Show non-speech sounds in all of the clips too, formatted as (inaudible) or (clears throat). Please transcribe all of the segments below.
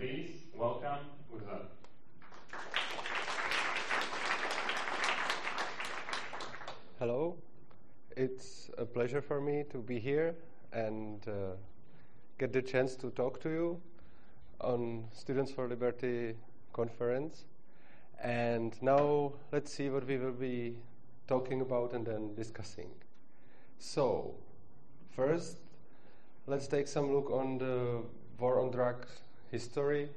please welcome Urza. Hello. It's a pleasure for me to be here and uh, get the chance to talk to you on Students for Liberty conference. And now let's see what we will be talking about and then discussing. So, first, let's take some look on the war on drugs history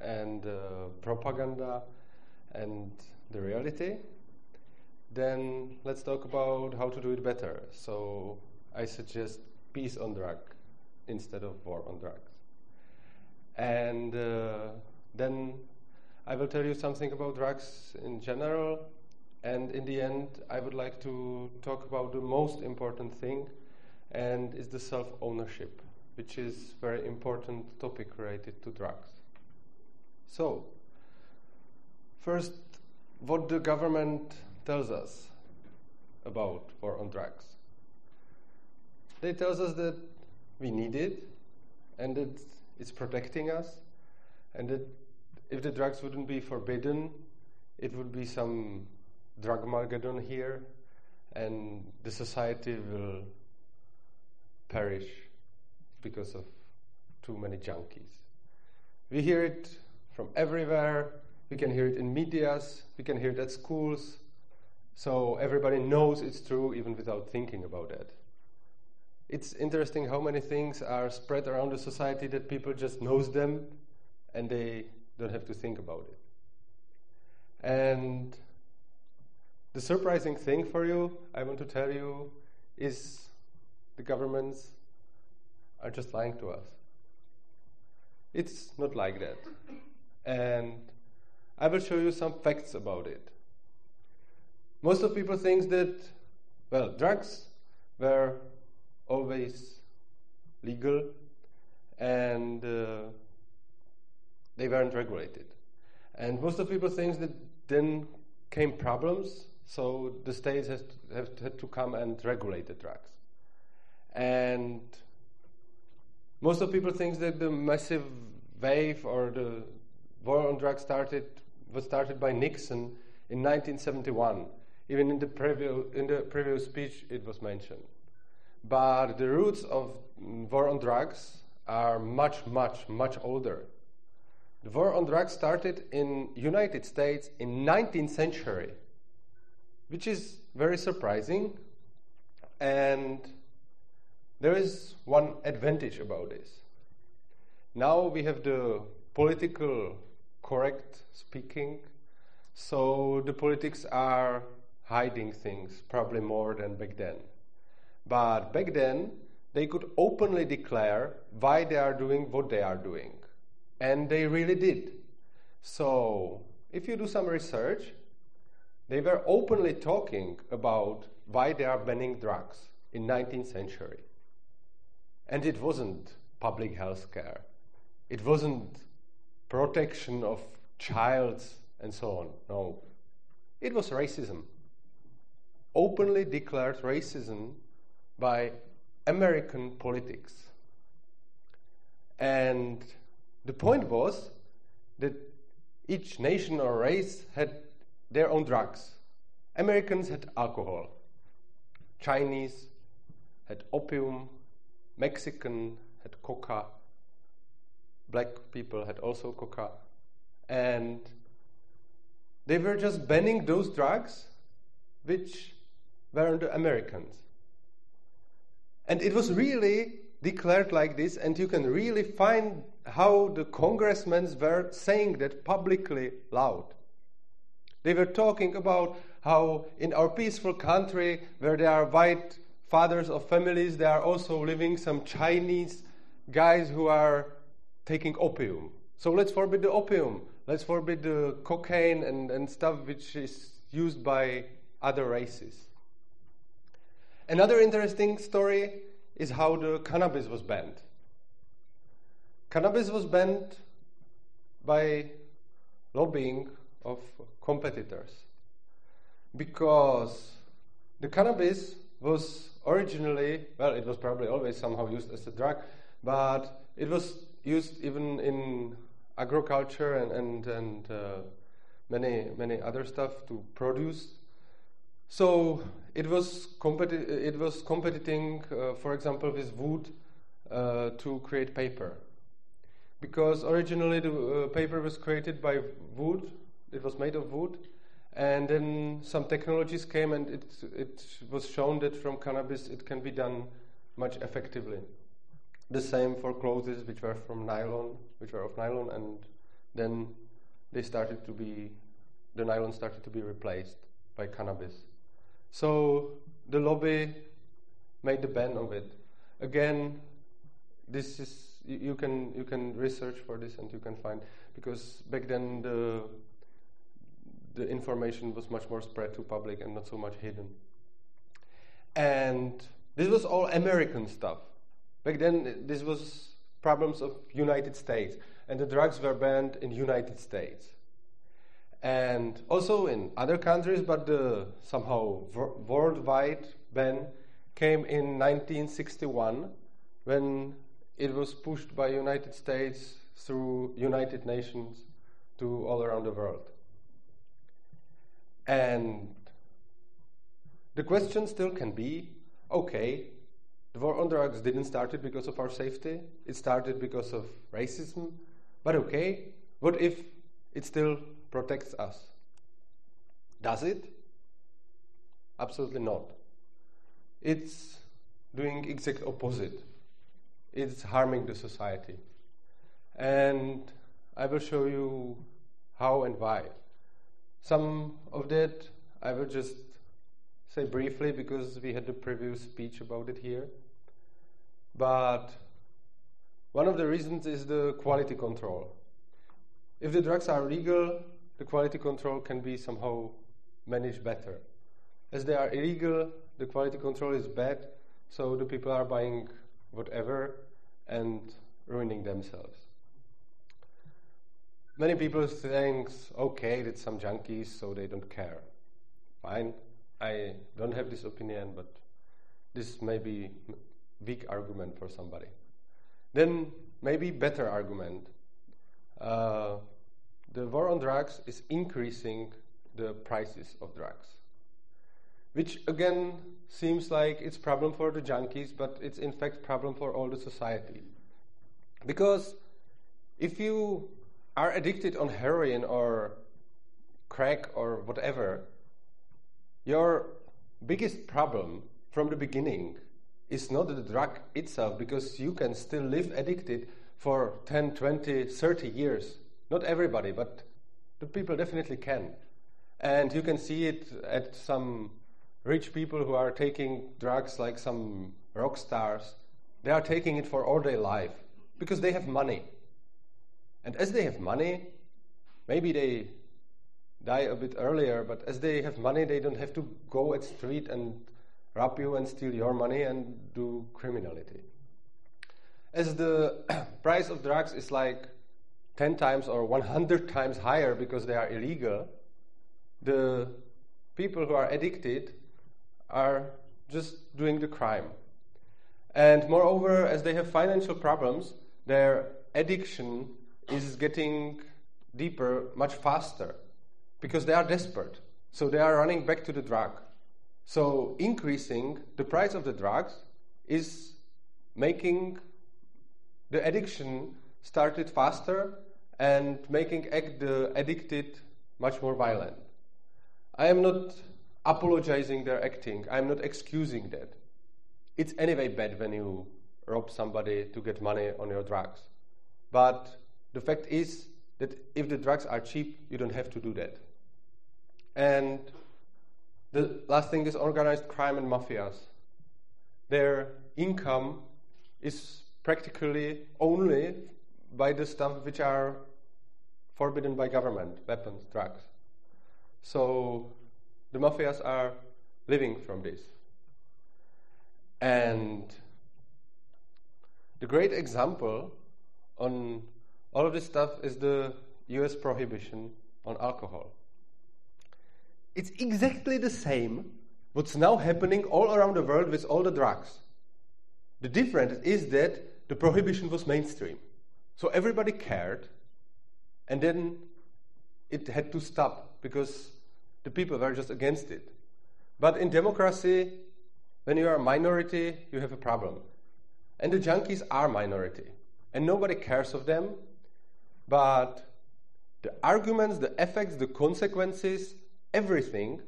and uh, propaganda and the reality. Then let's talk about how to do it better. So I suggest peace on drug instead of war on drugs. And uh, then I will tell you something about drugs in general. And in the end, I would like to talk about the most important thing, and it's the self-ownership, which is very important topic related to drugs. So, first, what the government tells us about war on drugs. They tells us that we need it and that it's protecting us and that if the drugs wouldn't be forbidden, it would be some drug Armageddon here and the society will perish because of too many junkies. We hear it from everywhere. We can hear it in medias. We can hear it at schools. So everybody knows it's true even without thinking about it. It's interesting how many things are spread around the society that people just knows them and they don't have to think about it. And the surprising thing for you, I want to tell you, is the governments are just lying to us. It's not like that. And I will show you some facts about it. Most of people think that, well, drugs were always legal and uh, they weren't regulated. And most of people think that then came problems, so the states has to, have had to come and regulate the drugs. And most of people think that the massive wave or the war on drugs started was started by Nixon in 1971. Even in the, preview, in the previous speech, it was mentioned. But the roots of war on drugs are much, much, much older. The war on drugs started in United States in 19th century, which is very surprising. And there is one advantage about this. Now we have the political correct speaking, so the politics are hiding things probably more than back then. But back then, they could openly declare why they are doing what they are doing. And they really did. So, if you do some research, they were openly talking about why they are banning drugs in 19th century. And it wasn't public health care. It wasn't protection of childs and so on. No. It was racism. Openly declared racism by American politics. And the point was that each nation or race had their own drugs. Americans had alcohol, Chinese had opium, Mexican had coca, black people had also coca. And they were just banning those drugs which were the Americans. And it was really declared like this, and you can really find how the congressmen were saying that publicly loud. They were talking about how in our peaceful country, where there are white fathers of families, they are also living some Chinese guys who are taking opium. So let's forbid the opium. Let's forbid the cocaine and, and stuff which is used by other races. Another interesting story is how the cannabis was banned. Cannabis was banned by lobbying of competitors because the cannabis was originally, well, it was probably always somehow used as a drug, but it was used even in agriculture and and, and uh, many many other stuff to produce. So it was competi- it was competing, uh, for example, with wood uh, to create paper, because originally the uh, paper was created by wood. It was made of wood, and then some technologies came, and it it was shown that from cannabis it can be done much effectively. The same for clothes which were from nylon, which were of nylon, and then they started to be, the nylon started to be replaced by cannabis. So the lobby made the ban of it. Again, this is you, you can you can research for this and you can find because back then the the information was much more spread to public and not so much hidden. And this was all American stuff. Back then, this was problems of United States, and the drugs were banned in United States, and also in other countries. But the somehow worldwide ban came in 1961 when it was pushed by United States through United Nations to all around the world. And the question still can be okay, the war on drugs didn't start it because of our safety, it started because of racism, but okay, what if it still protects us? Does it? Absolutely not. It's doing exact opposite. It's harming the society. And I will show you how and why. Some of that I will just say briefly because we had the previous speech about it here. But one of the reasons is the quality control. If the drugs are legal, the quality control can be somehow managed better. As they are illegal, the quality control is bad, so the people are buying whatever and ruining themselves. Many people think, okay, it's some junkies, so they don't care. Fine, I don't have this opinion, but this may be weak argument for somebody. Then maybe better argument. Uh, the war on drugs is increasing the prices of drugs, which again seems like it's problem for the junkies, but it's in fact problem for all the society. Because if you are addicted on heroin or crack or whatever, your biggest problem from the beginning is not the drug itself because you can still live addicted for 10, 20, 30 years. Not everybody, but the people definitely can. And you can see it at some rich people who are taking drugs like some rock stars. They are taking it for all their life because they have money. And as they have money, maybe they die a bit earlier, but as they have money, they don't have to go at street and rob you and steal your money and do criminality. As the (coughs) price of drugs is like 10 times or 100 times higher because they are illegal, the people who are addicted are just doing the crime. And moreover, as they have financial problems, their addiction is getting deeper much faster because they are desperate. So they are running back to the drug. So increasing the price of the drugs is making the addiction started faster and making the uh, addicted much more violent. I am not apologizing their acting. I am not excusing that. It's anyway bad when you rob somebody to get money on your drugs. But the fact is that if the drugs are cheap, you don't have to do that. And the last thing is organized crime and mafias. Their income is practically only by the stuff which are forbidden by government, weapons, drugs. So the mafias are living from this. And the great example on all of this stuff is the US prohibition on alcohol. It's exactly the same what's now happening all around the world with all the drugs. The difference is that the prohibition was mainstream. So everybody cared And then it had to stop because the people were just against it. But in democracy, when you are a minority, you have a problem. And the junkies are minority. And nobody cares of them. But the arguments, the effects, the consequences, everything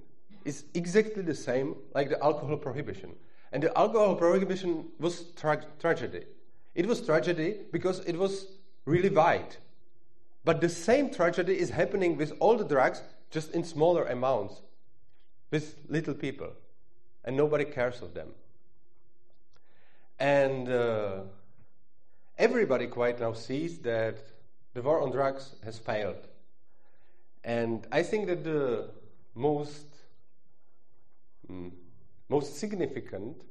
is exactly the same like the alcohol prohibition. And the alcohol prohibition was tra- tragedy. It was tragedy because it was really wide. But the same tragedy is happening with all the drugs, just in smaller amounts, with little people. And nobody cares of them. And uh, everybody quite now sees that the war on drugs has failed. And I think that the most mm, most significant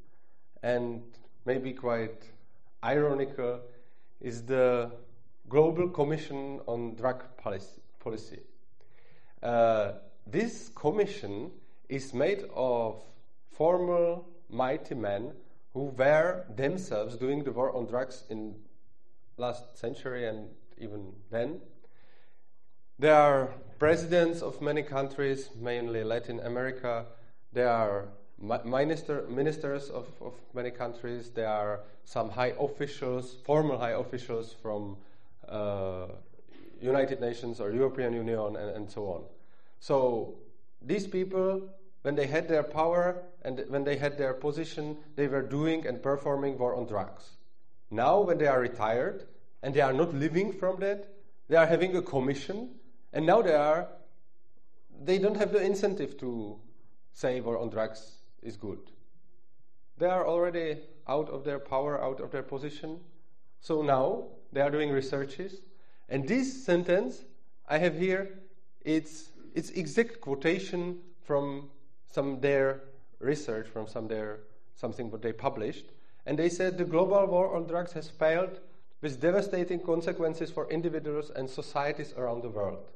and maybe quite ironical is the Global Commission on Drug Policy. Uh, this commission is made of former mighty men who were themselves doing the war on drugs in last century and even then. There are presidents of many countries, mainly Latin America. There are minister, ministers of, of many countries. There are some high officials, former high officials from uh, United Nations or European Union, and, and so on. So these people, when they had their power and when they had their position, they were doing and performing war on drugs. Now, when they are retired and they are not living from that, they are having a commission, and now they are they don't have the incentive to save or on drugs is good. They are already out of their power, out of their position. So now they are doing researches. And this sentence I have here, it's, it's exact quotation from some their research, from some their something what they published. And they said the global war on drugs has failed with devastating consequences for individuals and societies around the world.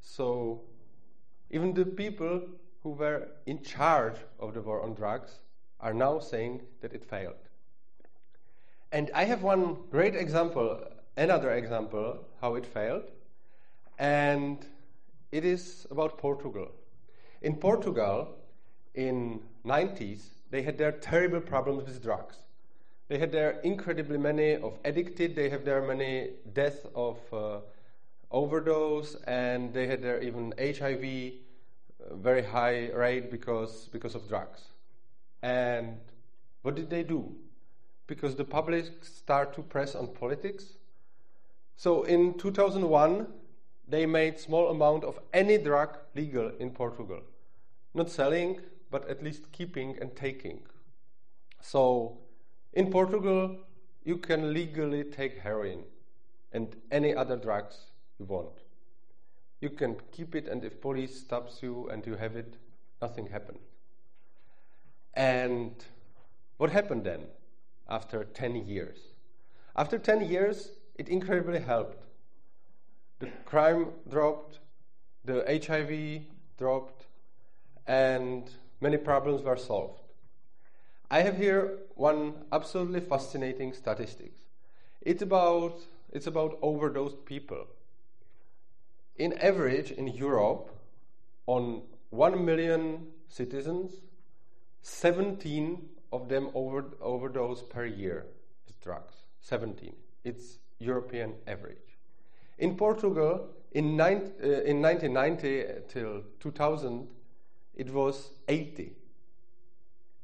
So even the people who were in charge of the war on drugs are now saying that it failed. And I have one great example, another example, how it failed, and it is about Portugal. In Portugal, in 90s, they had their terrible problems with drugs. They had there incredibly many of addicted. They have there many deaths of uh, overdose, and they had there even HIV very high rate because, because of drugs. And what did they do? Because the public start to press on politics. So in 2001, they made small amount of any drug legal in Portugal. Not selling, but at least keeping and taking. So in Portugal, you can legally take heroin and any other drugs you want you can keep it, and if police stops you and you have it, nothing happened. And what happened then after 10 years? After 10 years, it incredibly helped. The crime dropped, the HIV dropped, and many problems were solved. I have here one absolutely fascinating statistics. It's about, it's about overdosed people in average in Europe, on 1 million citizens, 17 of them over, overdose per year with drugs. 17. It's European average. In Portugal, in, uh, in 1990 till 2000, it was 80.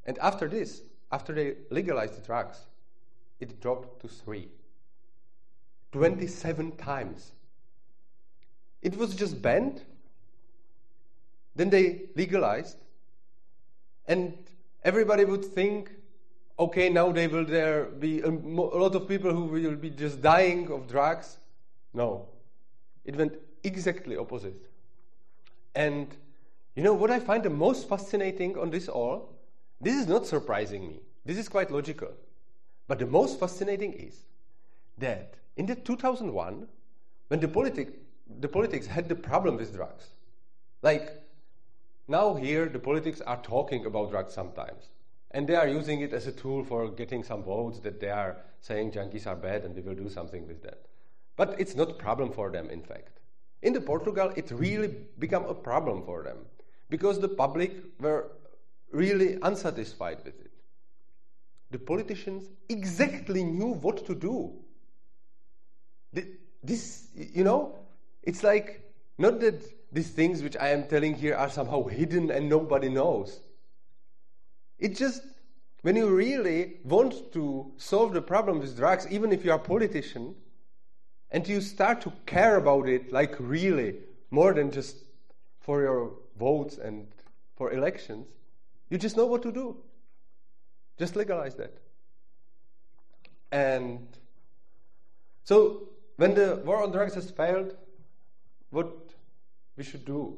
And after this, after they legalized the drugs, it dropped to 3. 27 times. It was just banned. Then they legalized. And everybody would think, okay, now there will there be a lot of people who will be just dying of drugs. No. It went exactly opposite. And you know what I find the most fascinating on this all? This is not surprising me. This is quite logical. But the most fascinating is that in the 2001, when the politic, the politics had the problem with drugs. Like, now here the politics are talking about drugs sometimes. And they are using it as a tool for getting some votes that they are saying junkies are bad and we will do something with that. But it's not a problem for them, in fact. In the Portugal, it really became a problem for them because the public were really unsatisfied with it. The politicians exactly knew what to do. This, you know, it's like not that these things which I am telling here are somehow hidden and nobody knows. It just, when you really want to solve the problem with drugs, even if you are a politician, and you start to care about it, like really, more than just for your votes and for elections, you just know what to do. Just legalize that. And so, when the war on drugs has failed, what we should do?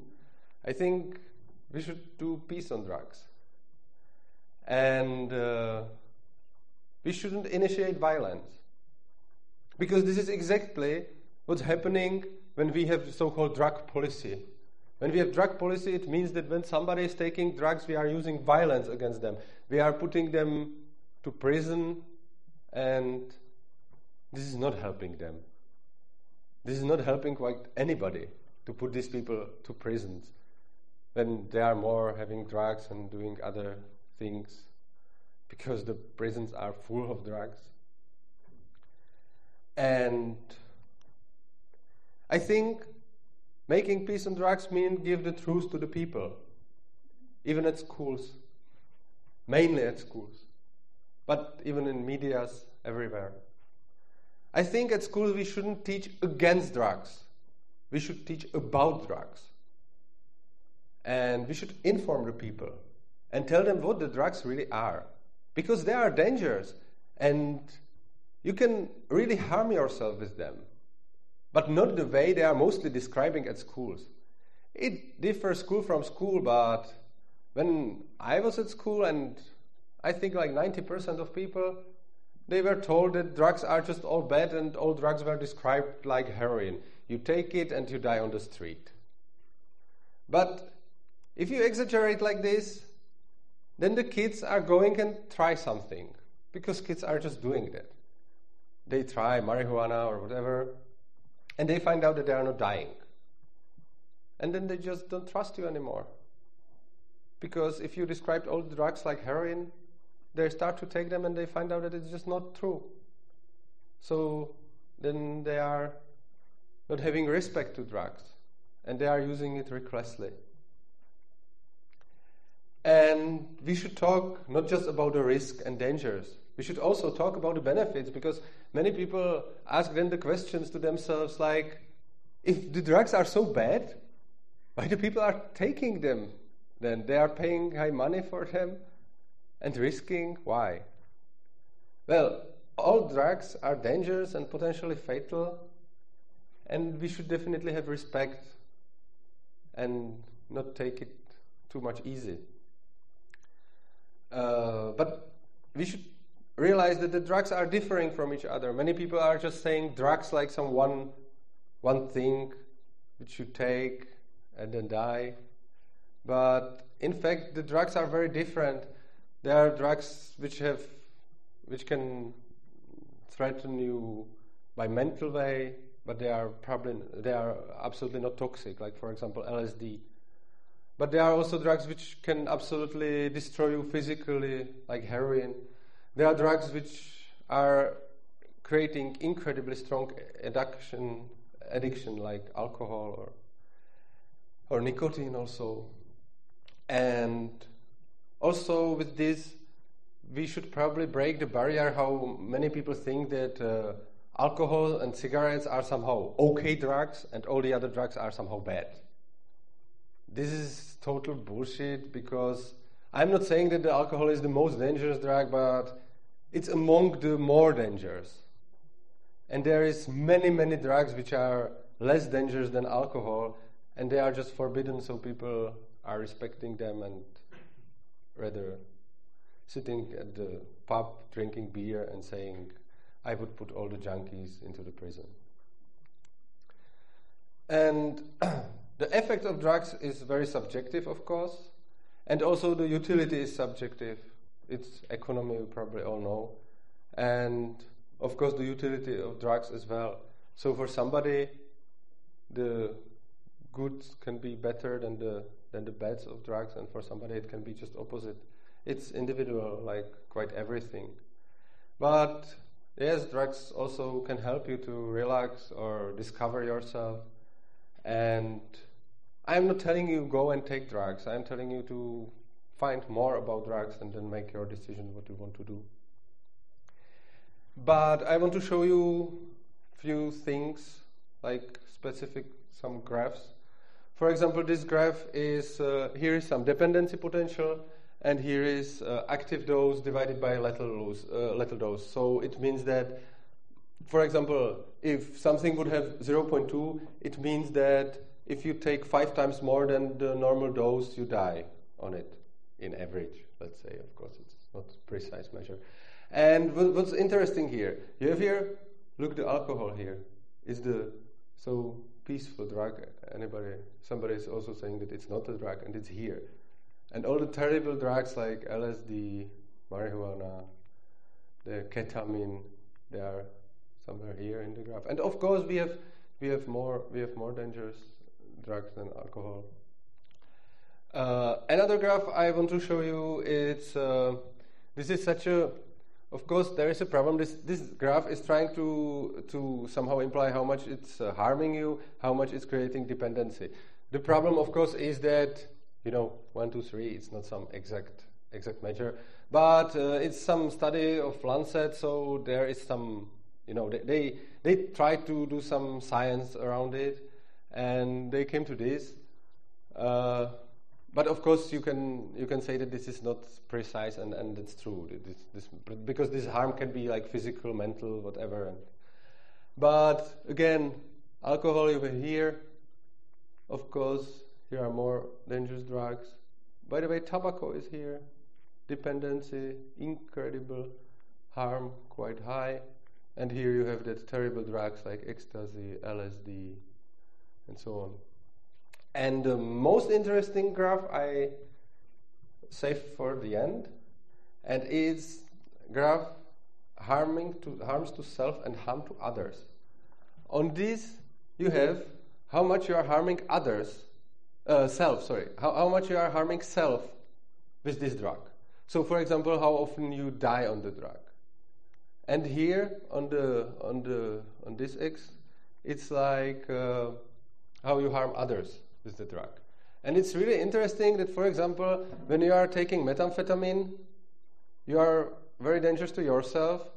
I think we should do peace on drugs. And uh, we shouldn't initiate violence. Because this is exactly what's happening when we have so called drug policy. When we have drug policy, it means that when somebody is taking drugs, we are using violence against them. We are putting them to prison, and this is not helping them. This is not helping quite anybody to put these people to prisons when they are more having drugs and doing other things because the prisons are full of drugs. And I think making peace on drugs means give the truth to the people, even at schools, mainly at schools, but even in medias everywhere. I think at schools we shouldn't teach against drugs. We should teach about drugs. And we should inform the people and tell them what the drugs really are. Because they are dangerous and you can really harm yourself with them. But not the way they are mostly describing at schools. It differs school from school, but when I was at school, and I think like 90% of people, they were told that drugs are just all bad and all drugs were described like heroin. You take it and you die on the street. But if you exaggerate like this, then the kids are going and try something because kids are just doing that. They try marijuana or whatever, and they find out that they are not dying. And then they just don't trust you anymore. Because if you described all the drugs like heroin, they start to take them and they find out that it's just not true. So then they are not having respect to drugs and they are using it recklessly. And we should talk not just about the risk and dangers, we should also talk about the benefits because many people ask then the questions to themselves like, if the drugs are so bad, why do people are taking them then? They are paying high money for them and risking. Why? Well, all drugs are dangerous and potentially fatal, and we should definitely have respect and not take it too much easy. Uh, but we should realize that the drugs are differing from each other. Many people are just saying drugs like some one, one thing which you take and then die. But in fact, the drugs are very different. There are drugs which have, which can threaten you by mental way, but they are probably they are absolutely not toxic. Like for example, LSD. But there are also drugs which can absolutely destroy you physically, like heroin. There are drugs which are creating incredibly strong addiction, addiction like alcohol or or nicotine also. And also with this, we should probably break the barrier how many people think that uh, alcohol and cigarettes are somehow okay drugs and all the other drugs are somehow bad. This is total bullshit because I'm not saying that the alcohol is the most dangerous drug, but it's among the more dangerous. And there is many, many drugs which are less dangerous than alcohol, and they are just forbidden, so people are respecting them and rather sitting at the pub drinking beer and saying, I would put all the junkies into the prison. And (clears throat) the effect of drugs is very subjective, of course, and also the utility is subjective. It's economy, we probably all know. And of course, the utility of drugs as well. So for somebody, the goods can be better than the than the bads of drugs, and for somebody it can be just opposite. It's individual, like quite everything. But yes, drugs also can help you to relax or discover yourself. And I'm not telling you go and take drugs. I'm telling you to find more about drugs and then make your decision what you want to do. But I want to show you few things like specific some graphs. For example, this graph is uh, here is some dependency potential, and here is uh, active dose divided by lethal dose, uh, lethal dose. So it means that, for example, if something would have 0.2, it means that if you take five times more than the normal dose, you die on it, in average. Let's say, of course, it's not a precise measure. And what's interesting here, you have here, look, the alcohol here is the so peaceful drug. Anybody, somebody is also saying that it's not a drug, and it's here. And all the terrible drugs like LSD, marijuana, the ketamine, they are somewhere here in the graph. And of course, we have we have more we have more dangerous drugs than alcohol. Uh, another graph I want to show you is uh, this is such a of course, there is a problem. This, this graph is trying to, to somehow imply how much it's uh, harming you, how much it's creating dependency. The problem, of course, is that, you know, one, two, three, it's not some exact, exact measure, but uh, it's some study of Lancet, so there is some, you know, they, they, they tried to do some science around it, and they came to this. Uh, but of course, you can you can say that this is not precise, and, and it's true. This, this, because this harm can be like physical, mental, whatever. And, but again, alcohol over here. Of course, here are more dangerous drugs. By the way, tobacco is here. Dependency, incredible harm, quite high. And here you have that terrible drugs like ecstasy, LSD, and so on. And the most interesting graph I saved for the end, and it's graph harming to harms to self and harm to others. On this, you have how much you are harming others, uh, self. Sorry, how, how much you are harming self with this drug. So, for example, how often you die on the drug. And here on the on the on this x, it's like uh, how you harm others with the drug. And it's really interesting that, for example, when you are taking methamphetamine, you are very dangerous to yourself,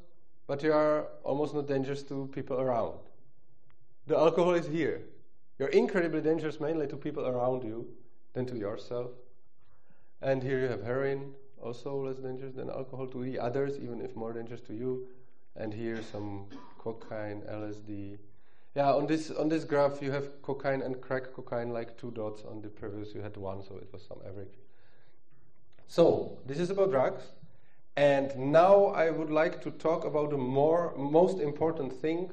but you are almost not dangerous to people around. The alcohol is here. You're incredibly dangerous mainly to people around you than to yourself. And here you have heroin, also less dangerous than alcohol to the others, even if more dangerous to you. And here some cocaine, LSD, yeah, on this on this graph you have cocaine and crack cocaine like two dots. On the previous you had one, so it was some average. So this is about drugs, and now I would like to talk about the more most important thing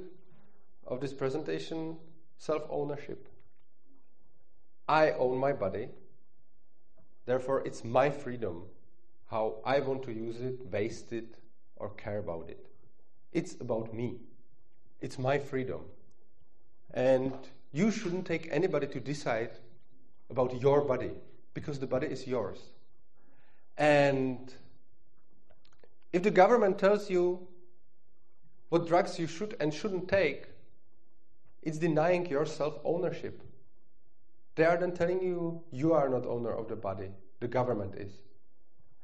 of this presentation: self-ownership. I own my body. Therefore, it's my freedom how I want to use it, waste it, or care about it. It's about me. It's my freedom. And you shouldn't take anybody to decide about your body because the body is yours. And if the government tells you what drugs you should and shouldn't take, it's denying your self ownership. They are then telling you you are not owner of the body, the government is.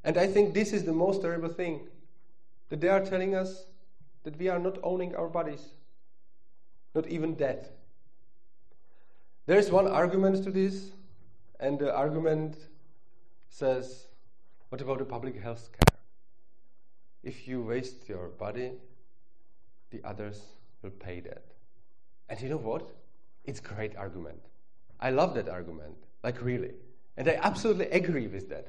And I think this is the most terrible thing that they are telling us that we are not owning our bodies, not even death. There is one argument to this, and the argument says, what about the public health care? If you waste your body, the others will pay that. And you know what? It's a great argument. I love that argument, like really. And I absolutely agree with that.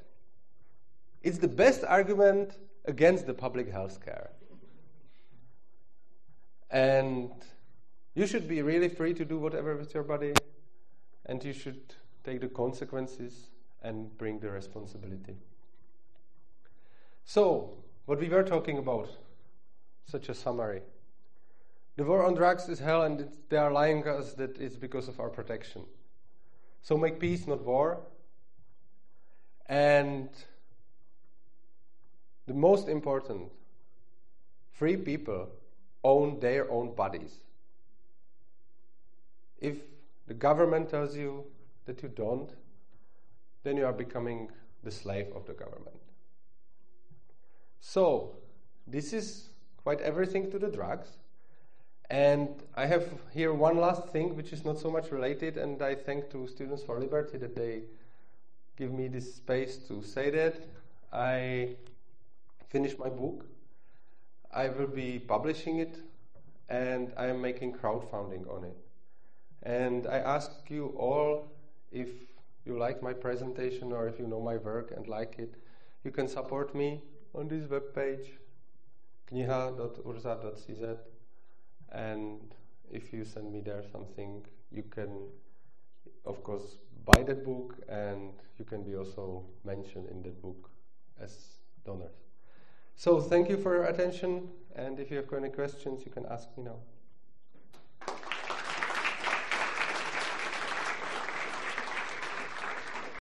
It's the best argument against the public health care. And you should be really free to do whatever with your body and you should take the consequences and bring the responsibility. So, what we were talking about, such a summary. The war on drugs is hell, and they are lying to us that it's because of our protection. So make peace, not war. And the most important, free people own their own bodies. If the government tells you that you don't, then you are becoming the slave of the government. So, this is quite everything to the drugs. And I have here one last thing which is not so much related, and I thank to Students for Liberty that they give me this space to say that. I finished my book. I will be publishing it, and I am making crowdfunding on it. And I ask you all if you like my presentation or if you know my work and like it, you can support me on this webpage, kniha.urza.cz. And if you send me there something, you can, of course, buy that book and you can be also mentioned in that book as donors. So thank you for your attention. And if you have any questions, you can ask me now.